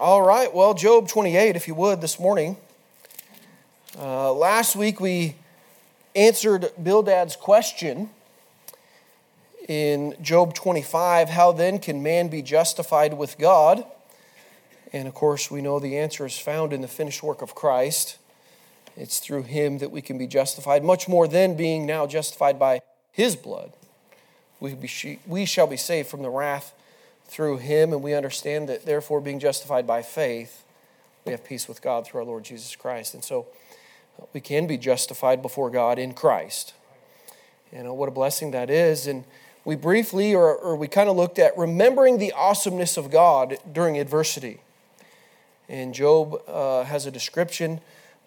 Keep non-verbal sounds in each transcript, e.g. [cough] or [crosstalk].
All right, well, Job 28, if you would, this morning. Uh, last week we answered Bildad's question in Job 25 How then can man be justified with God? And of course, we know the answer is found in the finished work of Christ. It's through him that we can be justified, much more than being now justified by his blood. We, be, we shall be saved from the wrath through him, and we understand that, therefore, being justified by faith, we have peace with God through our Lord Jesus Christ. And so we can be justified before God in Christ. You know, what a blessing that is. And we briefly, or, or we kind of looked at remembering the awesomeness of God during adversity. And Job uh, has a description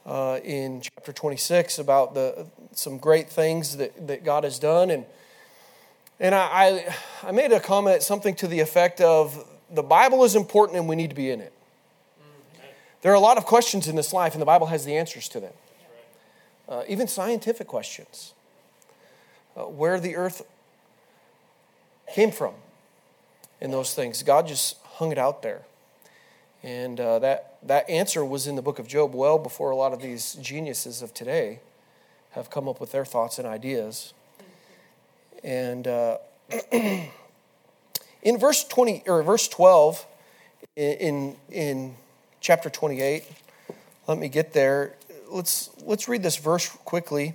uh, in chapter 26 about the, some great things that, that God has done. And and I, I, I made a comment, something to the effect of the Bible is important and we need to be in it. There are a lot of questions in this life, and the Bible has the answers to them. Uh, even scientific questions. Uh, where the earth came from, and those things. God just hung it out there. And uh, that, that answer was in the book of Job well before a lot of these geniuses of today have come up with their thoughts and ideas. And uh, [clears throat] in verse 20 or verse 12 in, in chapter 28, let me get there. Let's, let's read this verse quickly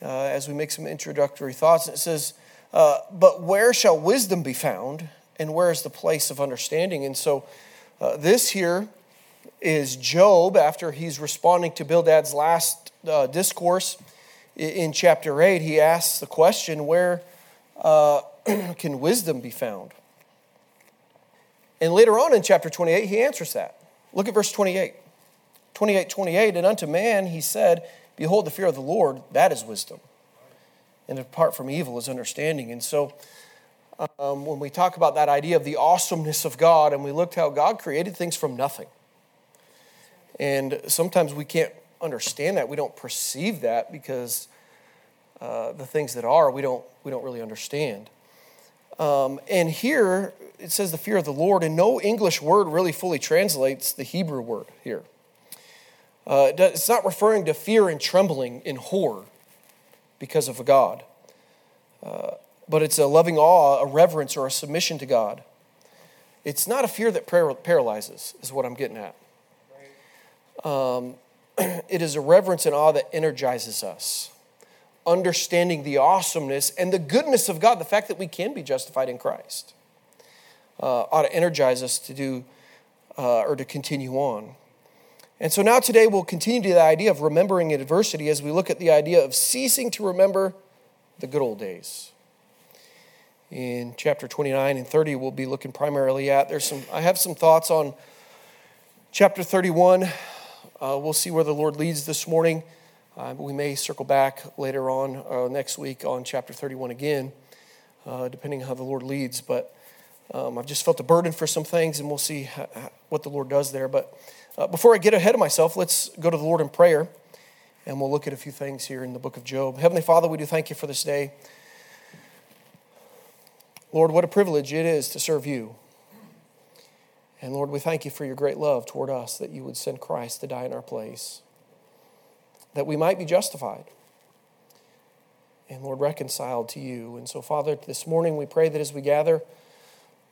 uh, as we make some introductory thoughts. It says, uh, But where shall wisdom be found, and where is the place of understanding? And so uh, this here is Job after he's responding to Bildad's last uh, discourse in chapter 8. He asks the question, Where uh, [clears throat] can wisdom be found? And later on in chapter 28, he answers that. Look at verse 28. 28, 28, and unto man he said, Behold, the fear of the Lord, that is wisdom. And apart from evil is understanding. And so, um, when we talk about that idea of the awesomeness of God, and we looked how God created things from nothing. And sometimes we can't understand that. We don't perceive that because uh, the things that are, we don't, we don't really understand. Um, and here it says the fear of the Lord, and no English word really fully translates the Hebrew word here. Uh, it's not referring to fear and trembling in horror because of a God, uh, but it's a loving awe, a reverence, or a submission to God. It's not a fear that paralyzes, is what I'm getting at. Um, [clears throat] it is a reverence and awe that energizes us understanding the awesomeness and the goodness of God, the fact that we can be justified in Christ, uh, ought to energize us to do uh, or to continue on. And so now today we'll continue to the idea of remembering adversity as we look at the idea of ceasing to remember the good old days. In chapter 29 and 30, we'll be looking primarily at. There's some. I have some thoughts on chapter 31. Uh, we'll see where the Lord leads this morning. Uh, we may circle back later on uh, next week on chapter 31 again, uh, depending on how the Lord leads. But um, I've just felt a burden for some things, and we'll see how, what the Lord does there. But uh, before I get ahead of myself, let's go to the Lord in prayer, and we'll look at a few things here in the book of Job. Heavenly Father, we do thank you for this day. Lord, what a privilege it is to serve you. And Lord, we thank you for your great love toward us that you would send Christ to die in our place that we might be justified and, Lord, reconciled to you. And so, Father, this morning we pray that as we gather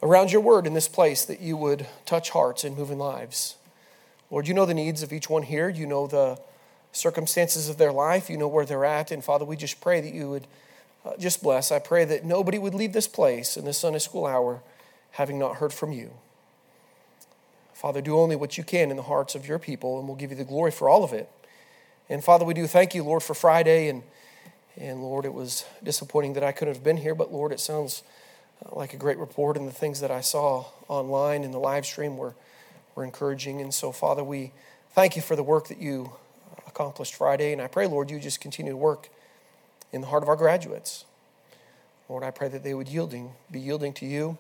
around your word in this place, that you would touch hearts and move in lives. Lord, you know the needs of each one here. You know the circumstances of their life. You know where they're at. And Father, we just pray that you would uh, just bless. I pray that nobody would leave this place in this Sunday school hour having not heard from you. Father, do only what you can in the hearts of your people, and we'll give you the glory for all of it. And Father, we do thank you, Lord, for Friday. And, and Lord, it was disappointing that I couldn't have been here, but Lord, it sounds uh, like a great report, and the things that I saw online in the live stream were, were encouraging. And so, Father, we thank you for the work that you accomplished Friday. And I pray, Lord, you just continue to work in the heart of our graduates. Lord, I pray that they would yielding, be yielding to you.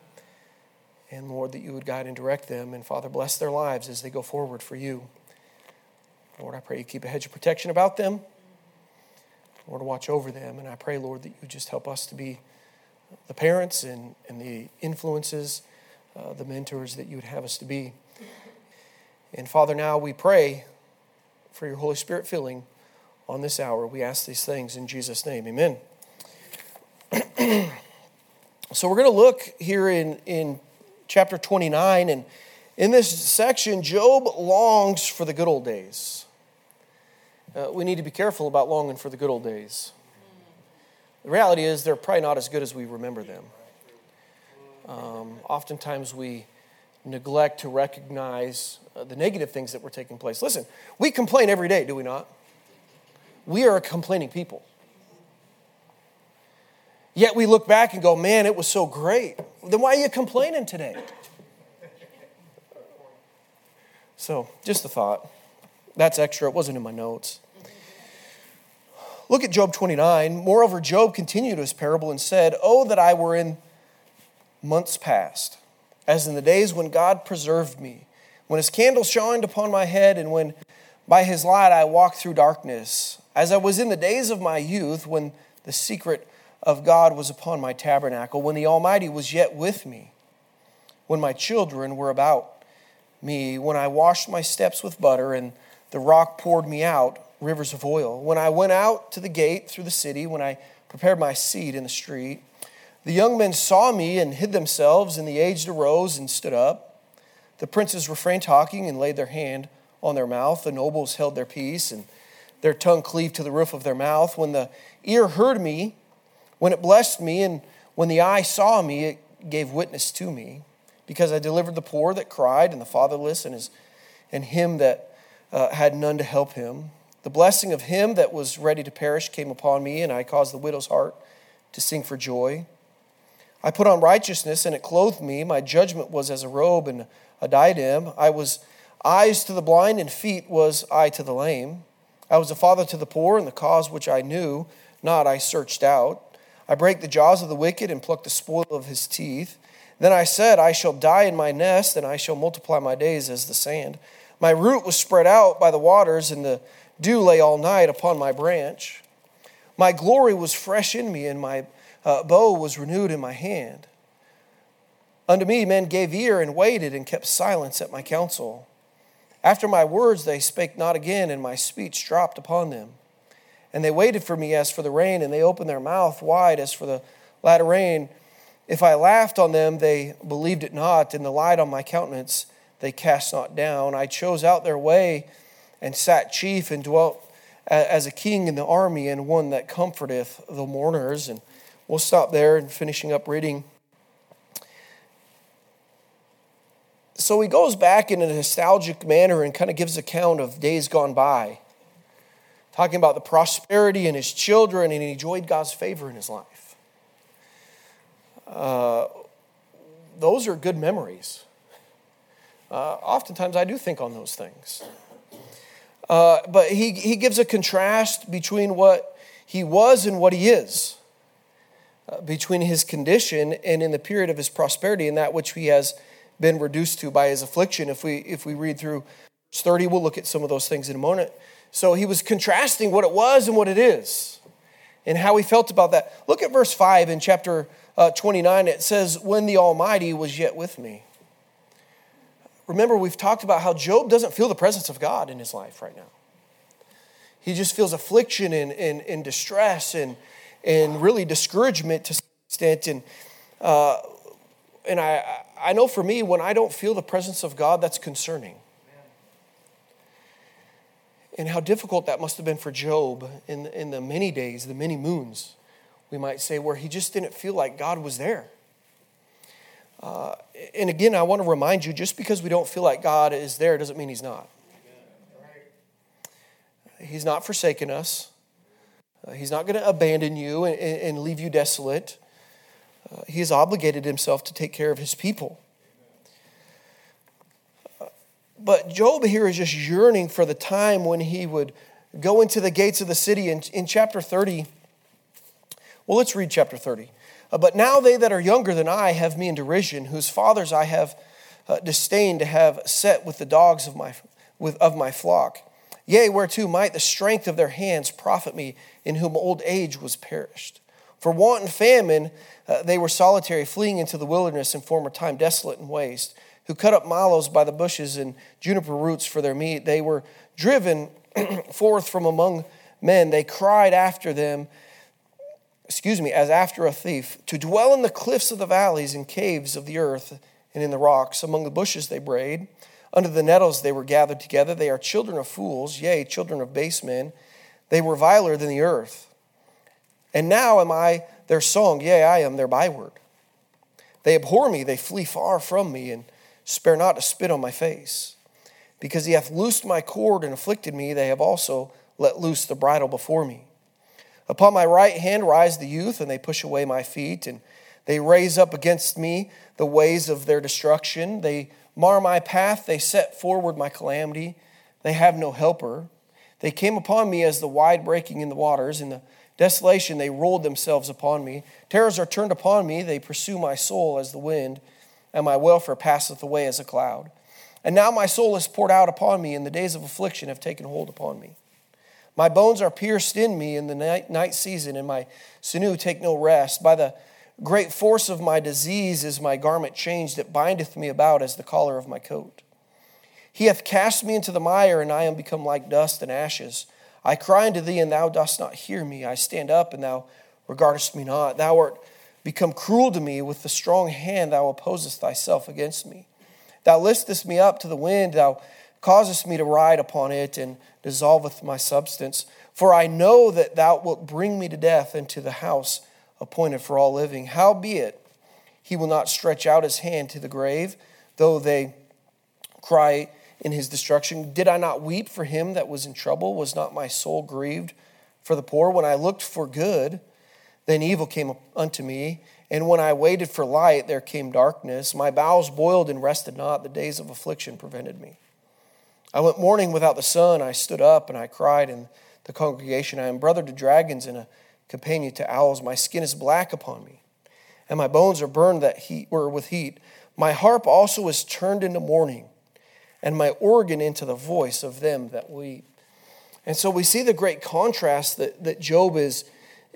And Lord, that you would guide and direct them. And Father, bless their lives as they go forward for you. Lord, I pray you keep a hedge of protection about them. Lord, watch over them. And I pray, Lord, that you just help us to be the parents and, and the influences, uh, the mentors that you would have us to be. And Father, now we pray for your Holy Spirit filling on this hour. We ask these things in Jesus' name. Amen. [clears throat] so we're going to look here in, in chapter 29. And in this section, Job longs for the good old days. Uh, we need to be careful about longing for the good old days. The reality is, they're probably not as good as we remember them. Um, oftentimes, we neglect to recognize uh, the negative things that were taking place. Listen, we complain every day, do we not? We are a complaining people. Yet we look back and go, man, it was so great. Then why are you complaining today? So, just a thought. That's extra. It wasn't in my notes. Look at Job 29. Moreover, Job continued his parable and said, Oh, that I were in months past, as in the days when God preserved me, when his candle shined upon my head, and when by his light I walked through darkness, as I was in the days of my youth, when the secret of God was upon my tabernacle, when the Almighty was yet with me, when my children were about me, when I washed my steps with butter, and the rock poured me out rivers of oil. When I went out to the gate through the city, when I prepared my seat in the street, the young men saw me and hid themselves, and the aged arose and stood up. The princes refrained talking and laid their hand on their mouth. The nobles held their peace, and their tongue cleaved to the roof of their mouth. When the ear heard me, when it blessed me, and when the eye saw me, it gave witness to me, because I delivered the poor that cried, and the fatherless, and, his, and him that uh, had none to help him. The blessing of him that was ready to perish came upon me, and I caused the widow's heart to sing for joy. I put on righteousness, and it clothed me. My judgment was as a robe and a diadem. I was eyes to the blind, and feet was I to the lame. I was a father to the poor, and the cause which I knew not I searched out. I break the jaws of the wicked and pluck the spoil of his teeth. Then I said, I shall die in my nest, and I shall multiply my days as the sand. My root was spread out by the waters, and the dew lay all night upon my branch. My glory was fresh in me, and my uh, bow was renewed in my hand. Unto me men gave ear and waited and kept silence at my counsel. After my words they spake not again, and my speech dropped upon them. And they waited for me as for the rain, and they opened their mouth wide as for the latter rain. If I laughed on them, they believed it not, and the light on my countenance they cast not down. I chose out their way and sat chief and dwelt as a king in the army and one that comforteth the mourners. And we'll stop there and finishing up reading. So he goes back in a nostalgic manner and kind of gives account of days gone by talking about the prosperity and his children, and he enjoyed God's favor in his life. Uh, those are good memories. Uh, oftentimes, I do think on those things. Uh, but he, he gives a contrast between what he was and what he is, uh, between his condition and in the period of his prosperity and that which he has been reduced to by his affliction. If we, if we read through verse 30, we'll look at some of those things in a moment. So he was contrasting what it was and what it is and how he felt about that. Look at verse 5 in chapter uh, 29. It says, When the Almighty was yet with me. Remember, we've talked about how Job doesn't feel the presence of God in his life right now. He just feels affliction and, and, and distress and, and really discouragement to some extent. And, uh, and I, I know for me, when I don't feel the presence of God, that's concerning and how difficult that must have been for Job in, in the many days, the many moons, we might say, where he just didn't feel like God was there. Uh, and again, I want to remind you just because we don't feel like God is there doesn't mean He's not. He's not forsaken us, uh, He's not going to abandon you and, and, leave you desolate. Uh, he has obligated Himself to take care of His people. But Job here is just yearning for the time when he would go into the gates of the city. In, in chapter 30, well, let's read chapter 30. Uh, but now they that are younger than I have me in derision, whose fathers I have uh, disdained to have set with the dogs of my, with, of my flock. Yea, whereto might the strength of their hands profit me, in whom old age was perished. For want and famine, uh, they were solitary, fleeing into the wilderness in former time, desolate and waste who cut up mallows by the bushes and juniper roots for their meat. They were driven [clears throat] forth from among men. They cried after them, excuse me, as after a thief, to dwell in the cliffs of the valleys and caves of the earth and in the rocks. Among the bushes they brayed. Under the nettles they were gathered together. They are children of fools, yea, children of base men. They were viler than the earth. And now am I their song, yea, I am their byword. They abhor me, they flee far from me, and spare not to spit on my face. Because he hath loosed my cord and afflicted me, they have also let loose the bridle before me. Upon my right hand rise the youth, and they push away my feet, and they raise up against me the ways of their destruction. They mar my path, they set forward my calamity. They have no helper. They came upon me as the wide breaking in the waters. In the desolation, they rolled themselves upon me. Terrors are turned upon me. They pursue my soul as the wind, and my welfare passeth away as a cloud. And now my soul is poured out upon me, and the days of affliction have taken hold upon me. My bones are pierced in me in the night, night season, and my sinew take no rest. By the great force of my disease is my garment changed, that bindeth me about as the collar of my coat. He hath cast me into the mire, and I am become like dust and ashes. I cry unto thee, and thou dost not hear me. I stand up, and thou regardest me not. Thou art become cruel to me. With the strong hand thou opposest thyself against me. Thou liftest me up to the wind, thou causest me to ride upon it, and dissolveth my substance. For I know that thou wilt bring me to death into the house appointed for all living. Howbeit, he will not stretch out his hand to the grave, though they cry in his destruction. Did I not weep for him that was in trouble? Was not my soul grieved for the poor? When I looked for good, then evil came unto me. And when I waited for light, there came darkness. My bowels boiled and rested not. The days of affliction prevented me. I went mourning without the sun. I stood up and I cried in the congregation. I am brother to dragons and a companion to owls. My skin is black upon me, and my bones are burned that heat were with heat. My harp also is turned into mourning, and my organ into the voice of them that weep. And so we see the great contrast that, that Job is,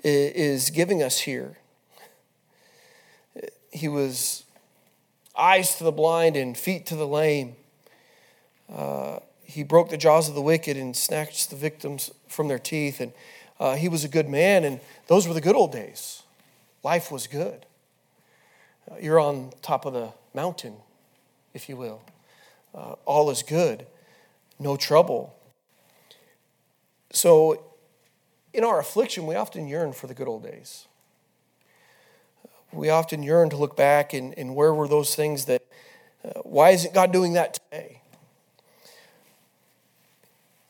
is giving us here he was eyes to the blind and feet to the lame. Uh, he broke the jaws of the wicked and snatched the victims from their teeth. And uh, he was a good man, and those were the good old days. Life was good. Uh, you're on top of the mountain, if you will. Uh, all is good, no trouble. So, in our affliction, we often yearn for the good old days we often yearn to look back and, and where were those things that, uh, why isn't God doing that today?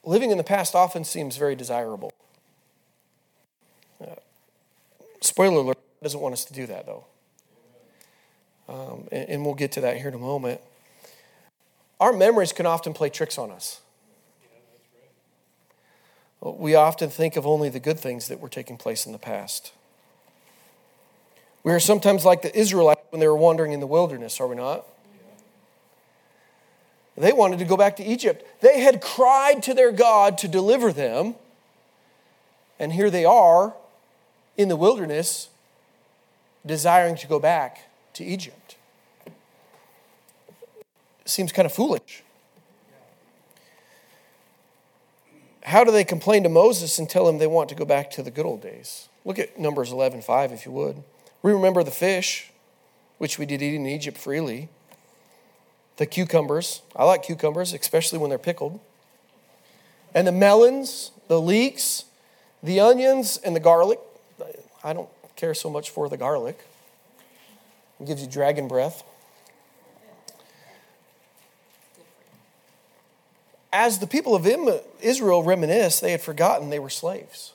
Living in the past often seems very desirable. Uh, spoiler alert, doesn't want us to do that though. Um, and, and we'll get to that here in a moment. Our memories can often play tricks on us. We often think of only the good things that were taking place in the past. We are sometimes like the Israelites when they were wandering in the wilderness, are we not? They wanted to go back to Egypt. They had cried to their God to deliver them. And here they are in the wilderness desiring to go back to Egypt. Seems kind of foolish. How do they complain to Moses and tell him they want to go back to the good old days? Look at Numbers 11 5, if you would. We remember the fish, which we did eat in Egypt freely. The cucumbers. I like cucumbers, especially when they're pickled. And the melons, the leeks, the onions, and the garlic. I don't care so much for the garlic, it gives you dragon breath. As the people of Israel reminisce, they had forgotten they were slaves.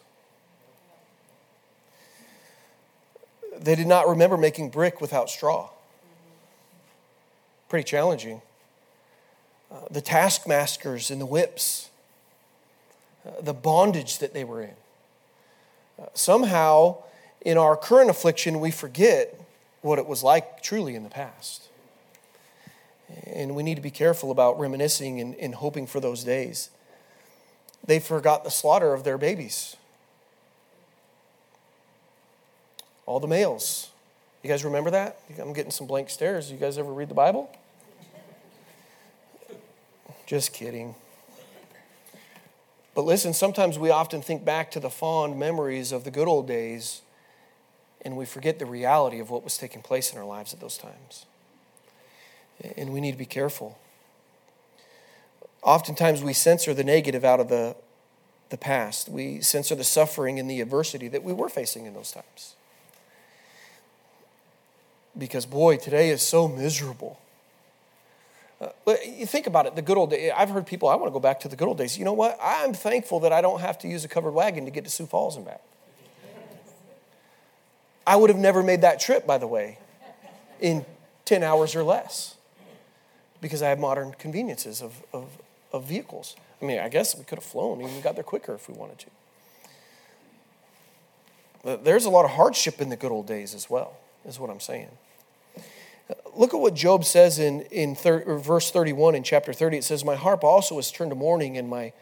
They did not remember making brick without straw. Pretty challenging. Uh, the taskmasters and the whips, uh, the bondage that they were in. Uh, somehow, in our current affliction, we forget what it was like truly in the past. And we need to be careful about reminiscing and, and hoping for those days. They forgot the slaughter of their babies. all the males. You guys remember that? I'm getting some blank stares. You guys ever read the Bible? Just kidding. But listen, sometimes we often think back to the fond memories of the good old days and we forget the reality of what was taking place in our lives at those times. And we need to be careful. Oftentimes we censor the negative out of the, the past, we censor the suffering and the adversity that we were facing in those times. Because, boy, today is so miserable. Uh, you think about it, the good old days. I've heard people, I want to go back to the good old days. You know what? I'm thankful that I don't have to use a covered wagon to get to Sioux Falls and back. I would have never made that trip, by the way, in 10 hours or less because I have modern conveniences of, of, of vehicles. I mean, I guess we could have flown, even got there quicker if we wanted to. But there's a lot of hardship in the good old days as well, is what I'm saying. Look at what Job says in, in thir- verse 31 in chapter 30. It says, My harp also is turned to mourning, and my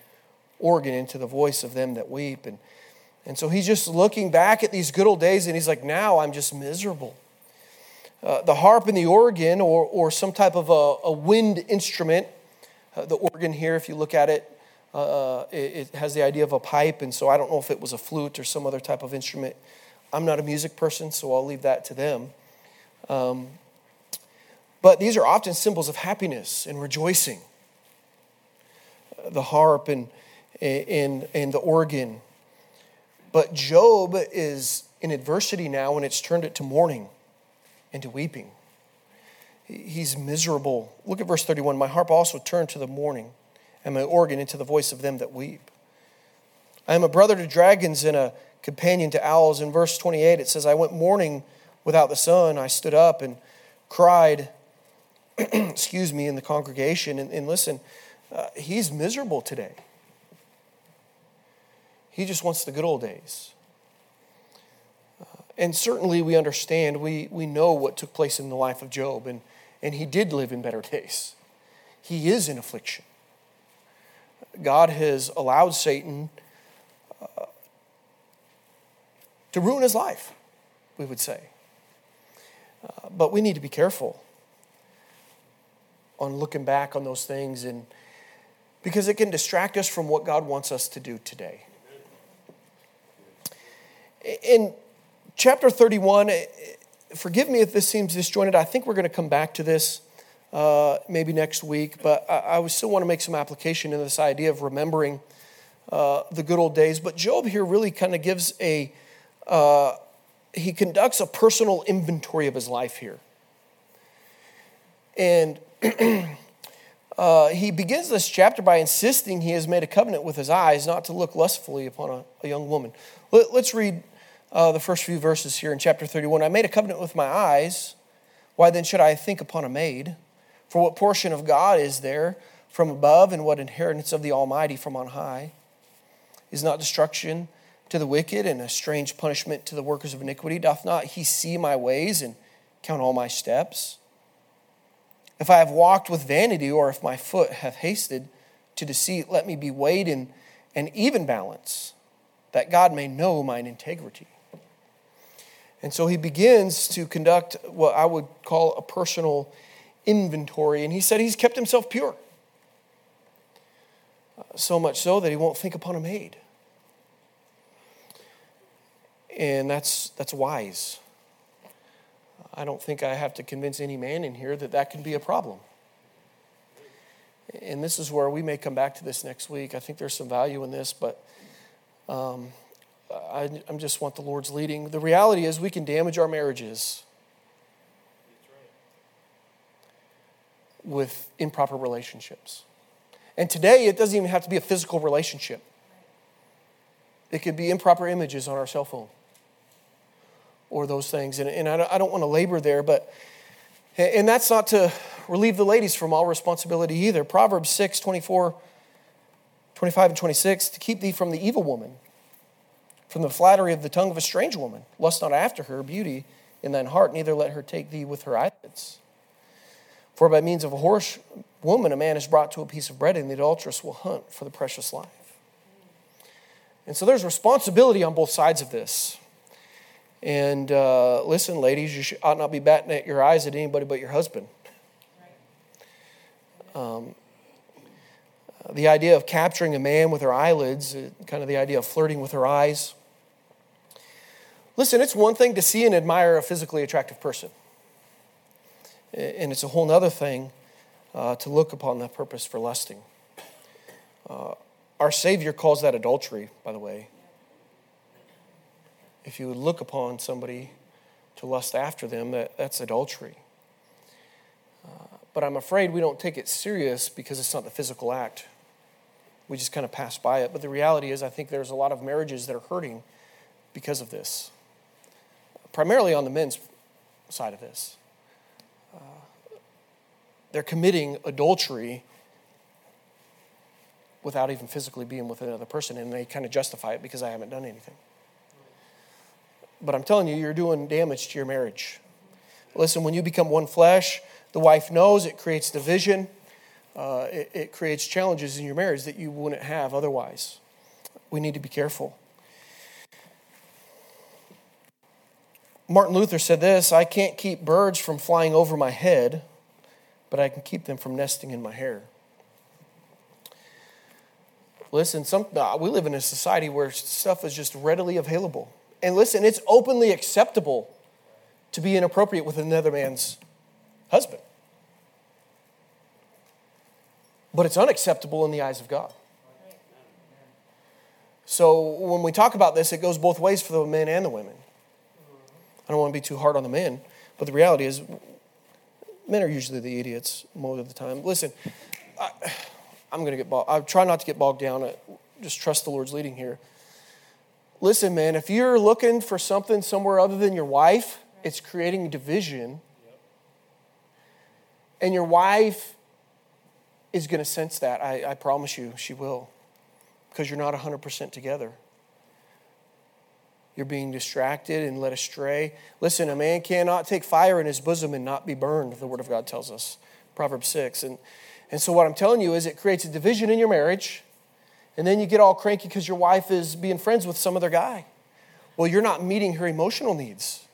organ into the voice of them that weep. And, and so he's just looking back at these good old days, and he's like, Now I'm just miserable. Uh, the harp and the organ, or, or some type of a, a wind instrument, uh, the organ here, if you look at it, uh, it, it has the idea of a pipe, and so I don't know if it was a flute or some other type of instrument. I'm not a music person, so I'll leave that to them. Um, but these are often symbols of happiness and rejoicing. The harp and, and, and the organ. But Job is in adversity now, and it's turned it to mourning and to weeping. He's miserable. Look at verse 31. My harp also turned to the mourning, and my organ into the voice of them that weep. I am a brother to dragons and a companion to owls. In verse 28, it says, I went mourning without the sun. I stood up and cried [clears throat] excuse me, in the congregation. And, and listen, uh, he's miserable today. He just wants the good old days. Uh, and certainly we understand, we, we know what took place in the life of Job, and, and he did live in better days. He is in affliction. God has allowed Satan uh, to ruin his life, we would say. Uh, but we need to be careful on looking back on those things and because it can distract us from what God wants us to do today. In chapter 31, eh, forgive me if this seems disjointed. I think we're going to come back to this uh, maybe next week, but I, I, still want to make some application in this idea of remembering uh, the good old days. But Job here really kind of gives a, uh, he conducts a personal inventory of his life here. And [clears throat] uh, he begins this chapter by insisting he has made a covenant with his eyes not to look lustfully upon a, a young woman. Let, us read uh, the first few verses here in chapter 31. I made a covenant with my eyes. Why then should I think upon a maid? For what portion of God is there from above, and what inheritance of the Almighty from on high? Is not destruction to the wicked and a strange punishment to the workers of iniquity? Doth not he see my ways and count all my steps? If I have walked with vanity, or if my foot hath hasted to deceit, let me be weighed in an even balance, that God may know mine integrity. And so he begins to conduct what I would call a personal inventory. And he said he's kept himself pure. So much so that he won't think upon a maid. And that's, that's wise. I don't think I have to convince any man in here that that can be a problem. And this is where we may come back to this next week. I think there's some value in this, but um, I, I just want the Lord's leading. The reality is, we can damage our marriages with improper relationships. And today, it doesn't even have to be a physical relationship, it could be improper images on our cell phone or those things. And, and I don't want to labor there, but, and that's not to relieve the ladies from all responsibility either. Proverbs 6, 24, 25, and 26 to keep thee from the evil woman, from the flattery of the tongue of a strange woman. Lust not after her beauty in thine heart, neither let her take thee with her eyelids. For by means of a whorish woman a man is brought to a piece of bread, and the adulteress will hunt for the precious life. And so there's responsibility on both sides of this. And uh, listen, ladies, you should, ought not be batting at your eyes at anybody but your husband. Um, the idea of capturing a man with her eyelids, uh, kind of the idea of flirting with her eyes. Listen, it's one thing to see and admire a physically attractive person, and it's a whole other thing uh, to look upon that purpose for lusting. Uh, our Savior calls that adultery, by the way. If you would look upon somebody to lust after them, that, that's adultery. Uh, but I'm afraid we don't take it serious because it's not the physical act. We just kind of pass by it. But the reality is, I think there's a lot of marriages that are hurting because of this, primarily on the men's side of this. Uh, they're committing adultery without even physically being with another person, and they kind of justify it because I haven't done anything. But I'm telling you, you're doing damage to your marriage. Listen, when you become one flesh, the wife knows it creates division, uh, it, it creates challenges in your marriage that you wouldn't have otherwise. We need to be careful. Martin Luther said this I can't keep birds from flying over my head, but I can keep them from nesting in my hair. Listen, some, uh, we live in a society where stuff is just readily available. And listen, it's openly acceptable to be inappropriate with another man's husband. But it's unacceptable in the eyes of God. So when we talk about this, it goes both ways for the men and the women. I don't want to be too hard on the men, but the reality is, men are usually the idiots most of the time. Listen, I, am going to get bogged. I try not to get bogged down. Just trust the Lord's leading here. Listen, man, if you're looking for something somewhere other than your wife, it's creating division. And your wife is going to sense that. I, I promise you, she will. Because you're not 100% together. You're being distracted and led astray. Listen, a man cannot take fire in his bosom and not be burned, the Word of God tells us. Proverbs 6. And, and so, what I'm telling you is it creates a division in your marriage and then you get all cranky because your wife is being friends with some other guy. Well, you're not meeting her emotional needs.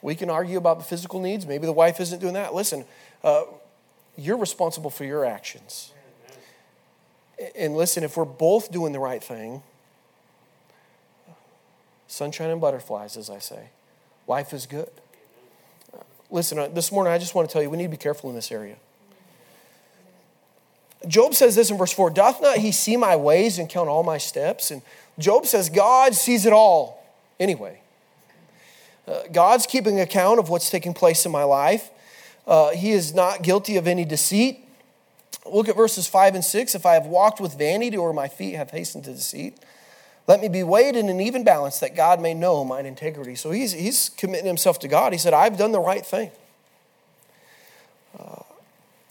We can argue about the physical needs. Maybe the wife isn't doing that. Listen, uh, you're responsible for your actions. And listen, if we're both doing the right thing, sunshine and butterflies, as I say, life is good. Listen, uh, this morning I just want to tell you we need to be careful in this area. Job says this in verse 4 Doth not he see my ways and count all my steps? And Job says, God sees it all anyway. Uh, God's keeping account of what's taking place in my life. Uh, he is not guilty of any deceit. Look at verses 5 and 6. If I have walked with vanity or my feet have hastened to deceit, let me be weighed in an even balance that God may know mine integrity. So he's, he's committing himself to God. He said, I've done the right thing. Uh,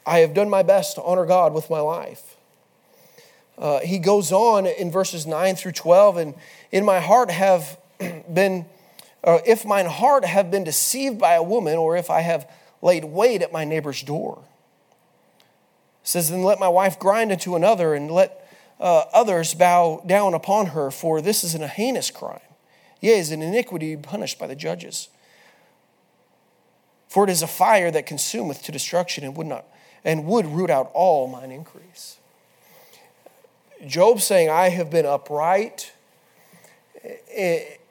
I have done my best to honor God with my life. Uh, he goes on in verses 9 through 12, and in my heart have [clears throat] been, uh, if mine heart have been deceived by a woman, or if I have laid wait at my neighbor's door. It says, then let my wife grind into another, and let uh, others bow down upon her, for this is an a heinous crime. Yea, is an iniquity punished by the judges. For it is a fire that consumeth to destruction and would not and would root out all mine increase. Job saying, I have been upright. It,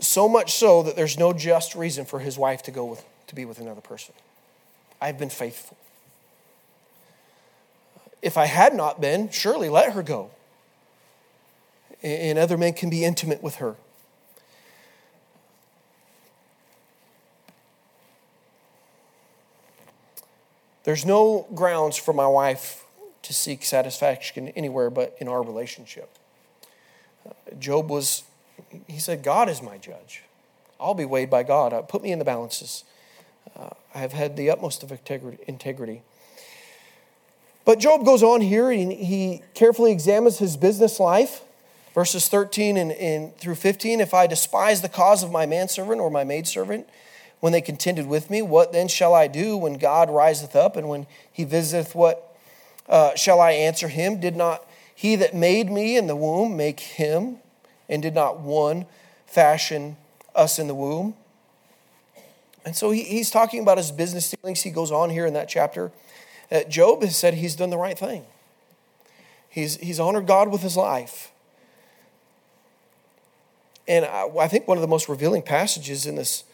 so much so that there's no just reason for his wife to go with, to be with another person. I've been faithful. If I had not been, surely let her go. And other men can be intimate with her. There's no grounds for my wife to seek satisfaction anywhere but in our relationship. Uh, Job was, he said, God is my judge. I'll be weighed by God. Uh, put me in the balances. Uh, I have had the utmost of integrity. But Job goes on here and he carefully examines his business life. Verses 13 and, and through 15 If I despise the cause of my manservant or my maidservant, when they contended with me. What then shall I do when God riseth up and when he visiteth? What uh, shall I answer him? Did not he that made me in the womb make him? And did not one fashion us in the womb? And so he, he's talking about his business dealings. He goes on here in that chapter. Job has said he's done the right thing. He's, he's honored God with his life. And I, I think one of the most revealing passages in this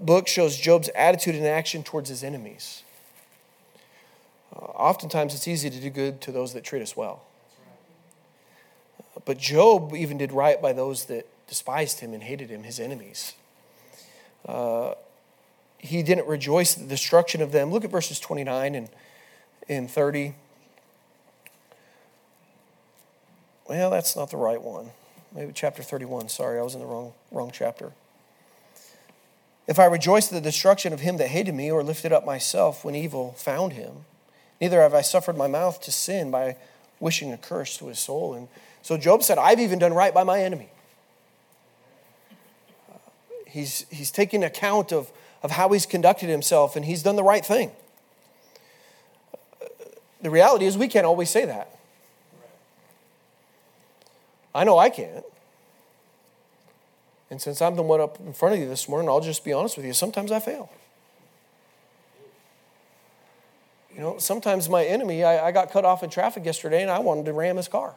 book shows Job's attitude and action towards his enemies. Uh, oftentimes, it's easy to do good to those that treat us well. But Job even did right by those that despised him and hated him, his enemies. Uh, he didn't rejoice at the destruction of them. Look at verses 29 and, and 30. Well, that's not the right one. Maybe chapter 31. Sorry, I was in the wrong, wrong chapter. If I rejoiced at the destruction of him that hated me, or lifted up myself when evil found him, neither have I suffered my mouth to sin by wishing a curse to his soul. And so Job said, I've even done right by my enemy. Uh, he's, he's taking account of, of how he's conducted himself, and he's done the right thing. Uh, the reality is, we can't always say that. I know I can't. And since I'm the one up in front of you this morning, I'll just be honest with you. Sometimes I fail. You know, sometimes my enemy, I, I got cut off in traffic yesterday and I wanted to ram his car.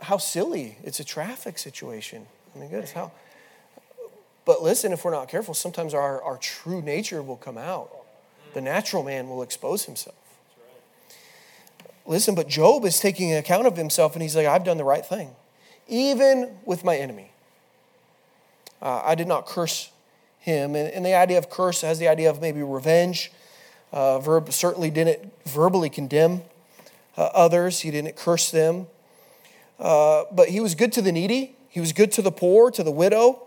How silly. It's a traffic situation. I mean, goodness, how. But listen, if we're not careful, sometimes our, our true nature will come out. The natural man will expose himself. Listen, but Job is taking account of himself and he's like, I've done the right thing, even with my enemy. Uh, I did not curse him. And, and, the idea of curse has the idea of maybe revenge. Uh, verb certainly didn't verbally condemn uh, others, he didn't curse them. Uh, but he was good to the needy, he was good to the poor, to the widow,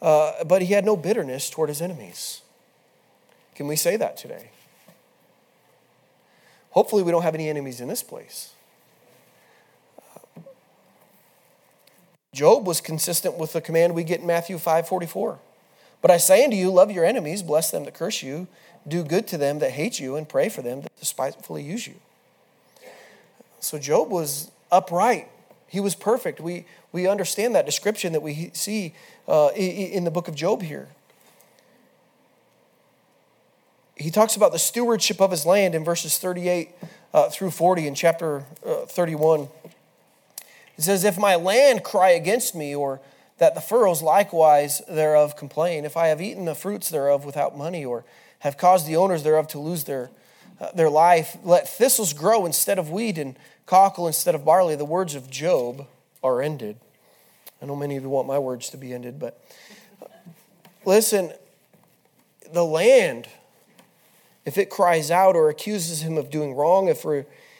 uh, but he had no bitterness toward his enemies. Can we say that today? Hopefully, we don't have any enemies in this place. Job was consistent with the command we get in Matthew 5:44. But I say unto you, love your enemies, bless them that curse you, do good to them that hate you, and pray for them that despitefully use you. So Job was upright. He was perfect. We, we understand that description that we see uh, in the book of Job here he talks about the stewardship of his land in verses 38 uh, through 40 in chapter uh, 31. He says, If my land cry against me, or that the furrows likewise thereof complain, if I have eaten the fruits thereof without money, or have caused the owners thereof to lose their, uh, their life, let thistles grow instead of wheat, and cockle instead of barley. The words of Job are ended. I know many of you want my words to be ended, but uh, listen, the land if it cries out or accuses him of doing wrong, if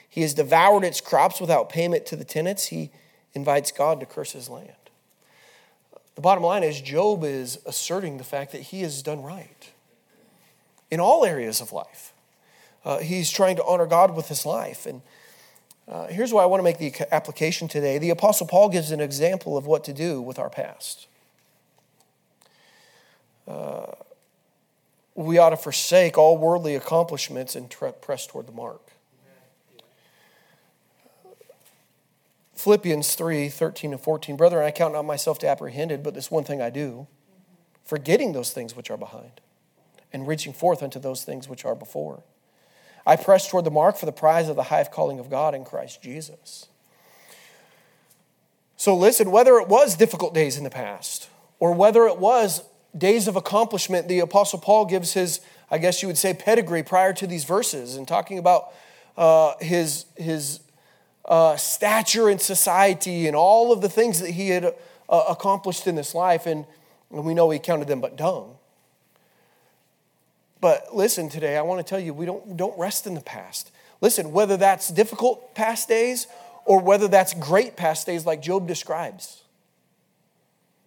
he has devoured its crops without payment to the tenants, he invites God to curse his land. The bottom line is Job is asserting the fact that he has done right in all areas of life. Uh, he's trying to honor God with his life. And uh, here's why I want to make the application today. The Apostle Paul gives an example of what to do with our past. Uh, we ought to forsake all worldly accomplishments and press toward the mark. Philippians 3 13 and 14. Brethren, I count not myself to apprehended, but this one thing I do, forgetting those things which are behind, and reaching forth unto those things which are before. I press toward the mark for the prize of the high calling of God in Christ Jesus. So listen, whether it was difficult days in the past, or whether it was days of accomplishment, the Apostle Paul gives his, I guess you would say, pedigree prior to these verses and talking about uh, his, his uh, stature in society and all of the things that he had uh, accomplished in this life. And, and we know he counted them but dung. But listen, today, I want to tell you, we don't, don't rest in the past. Listen, whether that's difficult past days or whether that's great past days like Job describes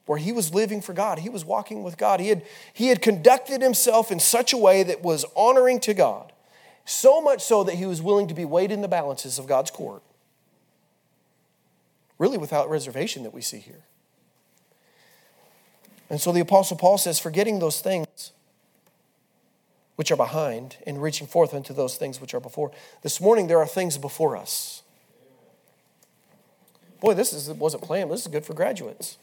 where he was living for God. He was walking with God. He had, he had conducted himself in such a way that was honoring to God, so much so that he was willing to be weighed in the balances of God's court. Really, without reservation, that we see here. And so the Apostle Paul says, forgetting those things which are behind and reaching forth unto those things which are before. This morning, there are things before us. Boy, this is, wasn't planned, this is good for graduates.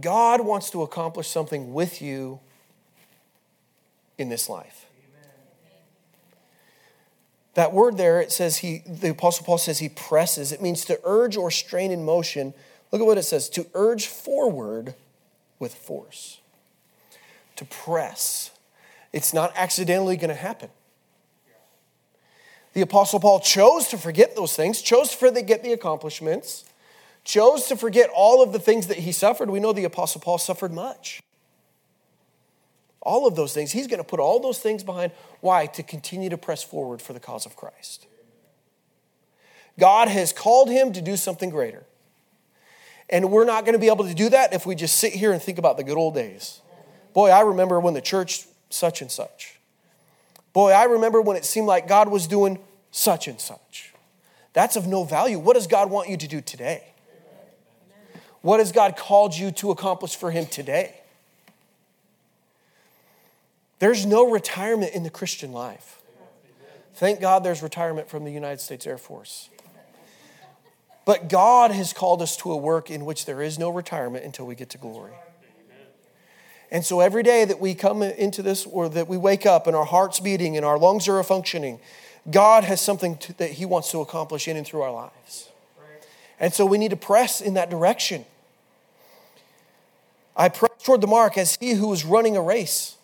God wants to accomplish something with you in this life. That word there, it says he, the Apostle Paul says he presses. It means to urge or strain in motion. Look at what it says to urge forward with force, to press. It's not accidentally going to happen. The Apostle Paul chose to forget those things, chose to forget the accomplishments, chose to forget all of the things that he suffered. We know the Apostle Paul suffered much. All of those things. He's going to put all those things behind. Why? To continue to press forward for the cause of Christ. God has called him to do something greater. And we're not going to be able to do that if we just sit here and think about the good old days. Boy, I remember when the church such and such. Boy, I remember when it seemed like God was doing such and such. That's of no value. What does God want you to do today? What has God called you to accomplish for Him today? There's no retirement in the Christian life. Thank God there's retirement from the United States Air Force. But God has called us to a work in which there is no retirement until we get to glory. And so every day that we come into this, or that we wake up and our heart's beating and our lungs are functioning, God has something to, that He wants to accomplish in and through our lives. And so we need to press in that direction. I press toward the mark as he who is running a race.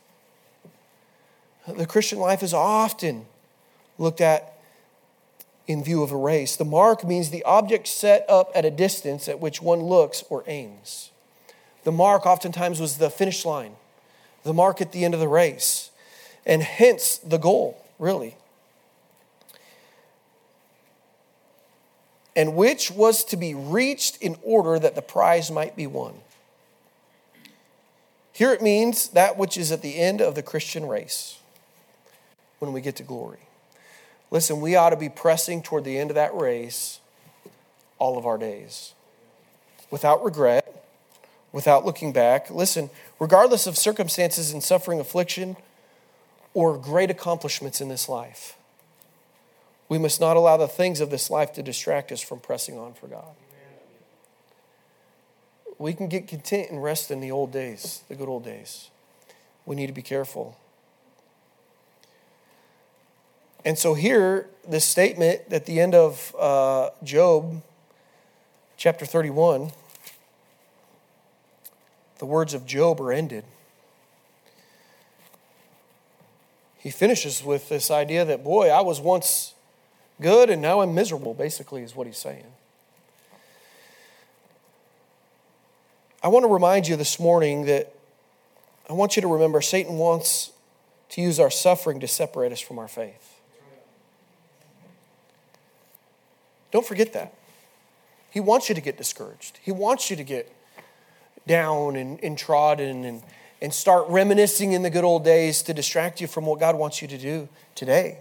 The Christian life is often looked at in view of a race. The mark means the object set up at a distance at which one looks or aims. The mark oftentimes was the finish line, the mark at the end of the race, and hence the goal, really. And which was to be reached in order that the prize might be won. Here it means that which is at the end of the Christian race when we get to glory. Listen, we ought to be pressing toward the end of that race all of our days without regret, without looking back. Listen, regardless of circumstances and suffering, affliction, or great accomplishments in this life, we must not allow the things of this life to distract us from pressing on for God. We can get content and rest in the old days, the good old days. We need to be careful. And so, here, this statement at the end of uh, Job, chapter 31, the words of Job are ended. He finishes with this idea that, boy, I was once good and now I'm miserable, basically, is what he's saying. I want to remind you this morning that I want you to remember Satan wants to use our suffering to separate us from our faith. Don't forget that. He wants you to get discouraged. He wants you to get down and, and trodden and, and start reminiscing in the good old days to distract you from what God wants you to do today.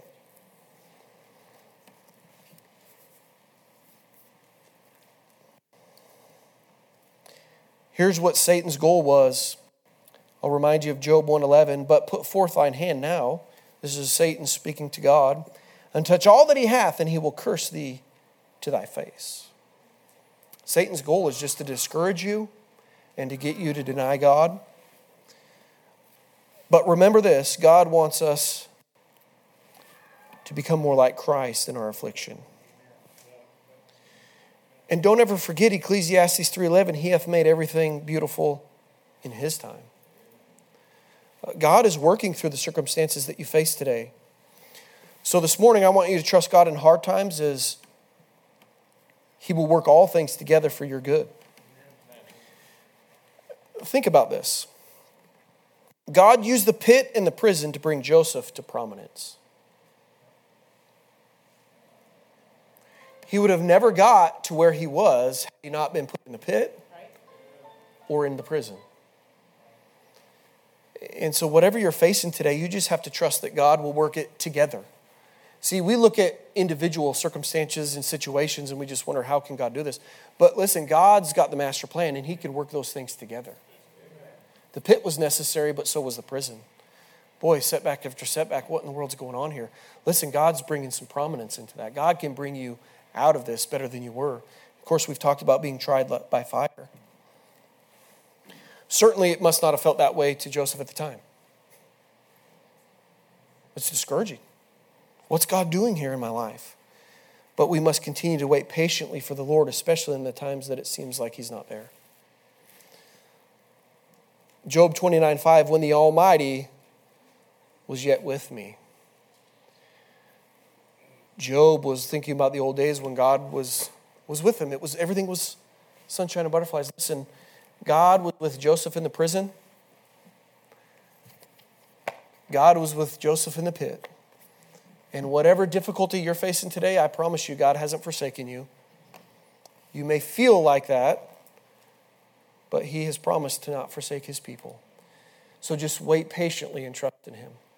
Here's what Satan's goal was. I'll remind you of Job 111, but put forth thine hand now. This is Satan speaking to God, and touch all that he hath, and he will curse thee to thy face. Satan's goal is just to discourage you and to get you to deny God. But remember this God wants us to become more like Christ in our affliction. And don't ever forget Ecclesiastes 3:11, he hath made everything beautiful in his time. Uh, God is working through the circumstances that you face today. So this morning I want you to trust God in hard times as he will work all things together for your good. Think about this. God used the pit and the prison to bring Joseph to prominence. He would have never got to where he was had he not been put in the pit or in the prison. And so, whatever you're facing today, you just have to trust that God will work it together. See, we look at individual circumstances and situations and we just wonder, how can God do this? But listen, God's got the master plan and He can work those things together. The pit was necessary, but so was the prison. Boy, setback after setback, what in the world's going on here? Listen, God's bringing some prominence into that. God can bring you out of this better than you were. Of course, we've talked about being tried by fire. Certainly, it must not have felt that way to Joseph at the time. It's discouraging. What's God doing here in my life? But we must continue to wait patiently for the Lord, especially in the times that it seems like He's not there. Job 29 5, when the Almighty was yet with me. Job was thinking about the old days when God was, was with him. It was everything was sunshine and butterflies. Listen, God was with Joseph in the prison. God was with Joseph in the pit. And whatever difficulty you're facing today, I promise you, God hasn't forsaken you. You may feel like that, but He has promised to not forsake His people. So just wait patiently and trust in Him.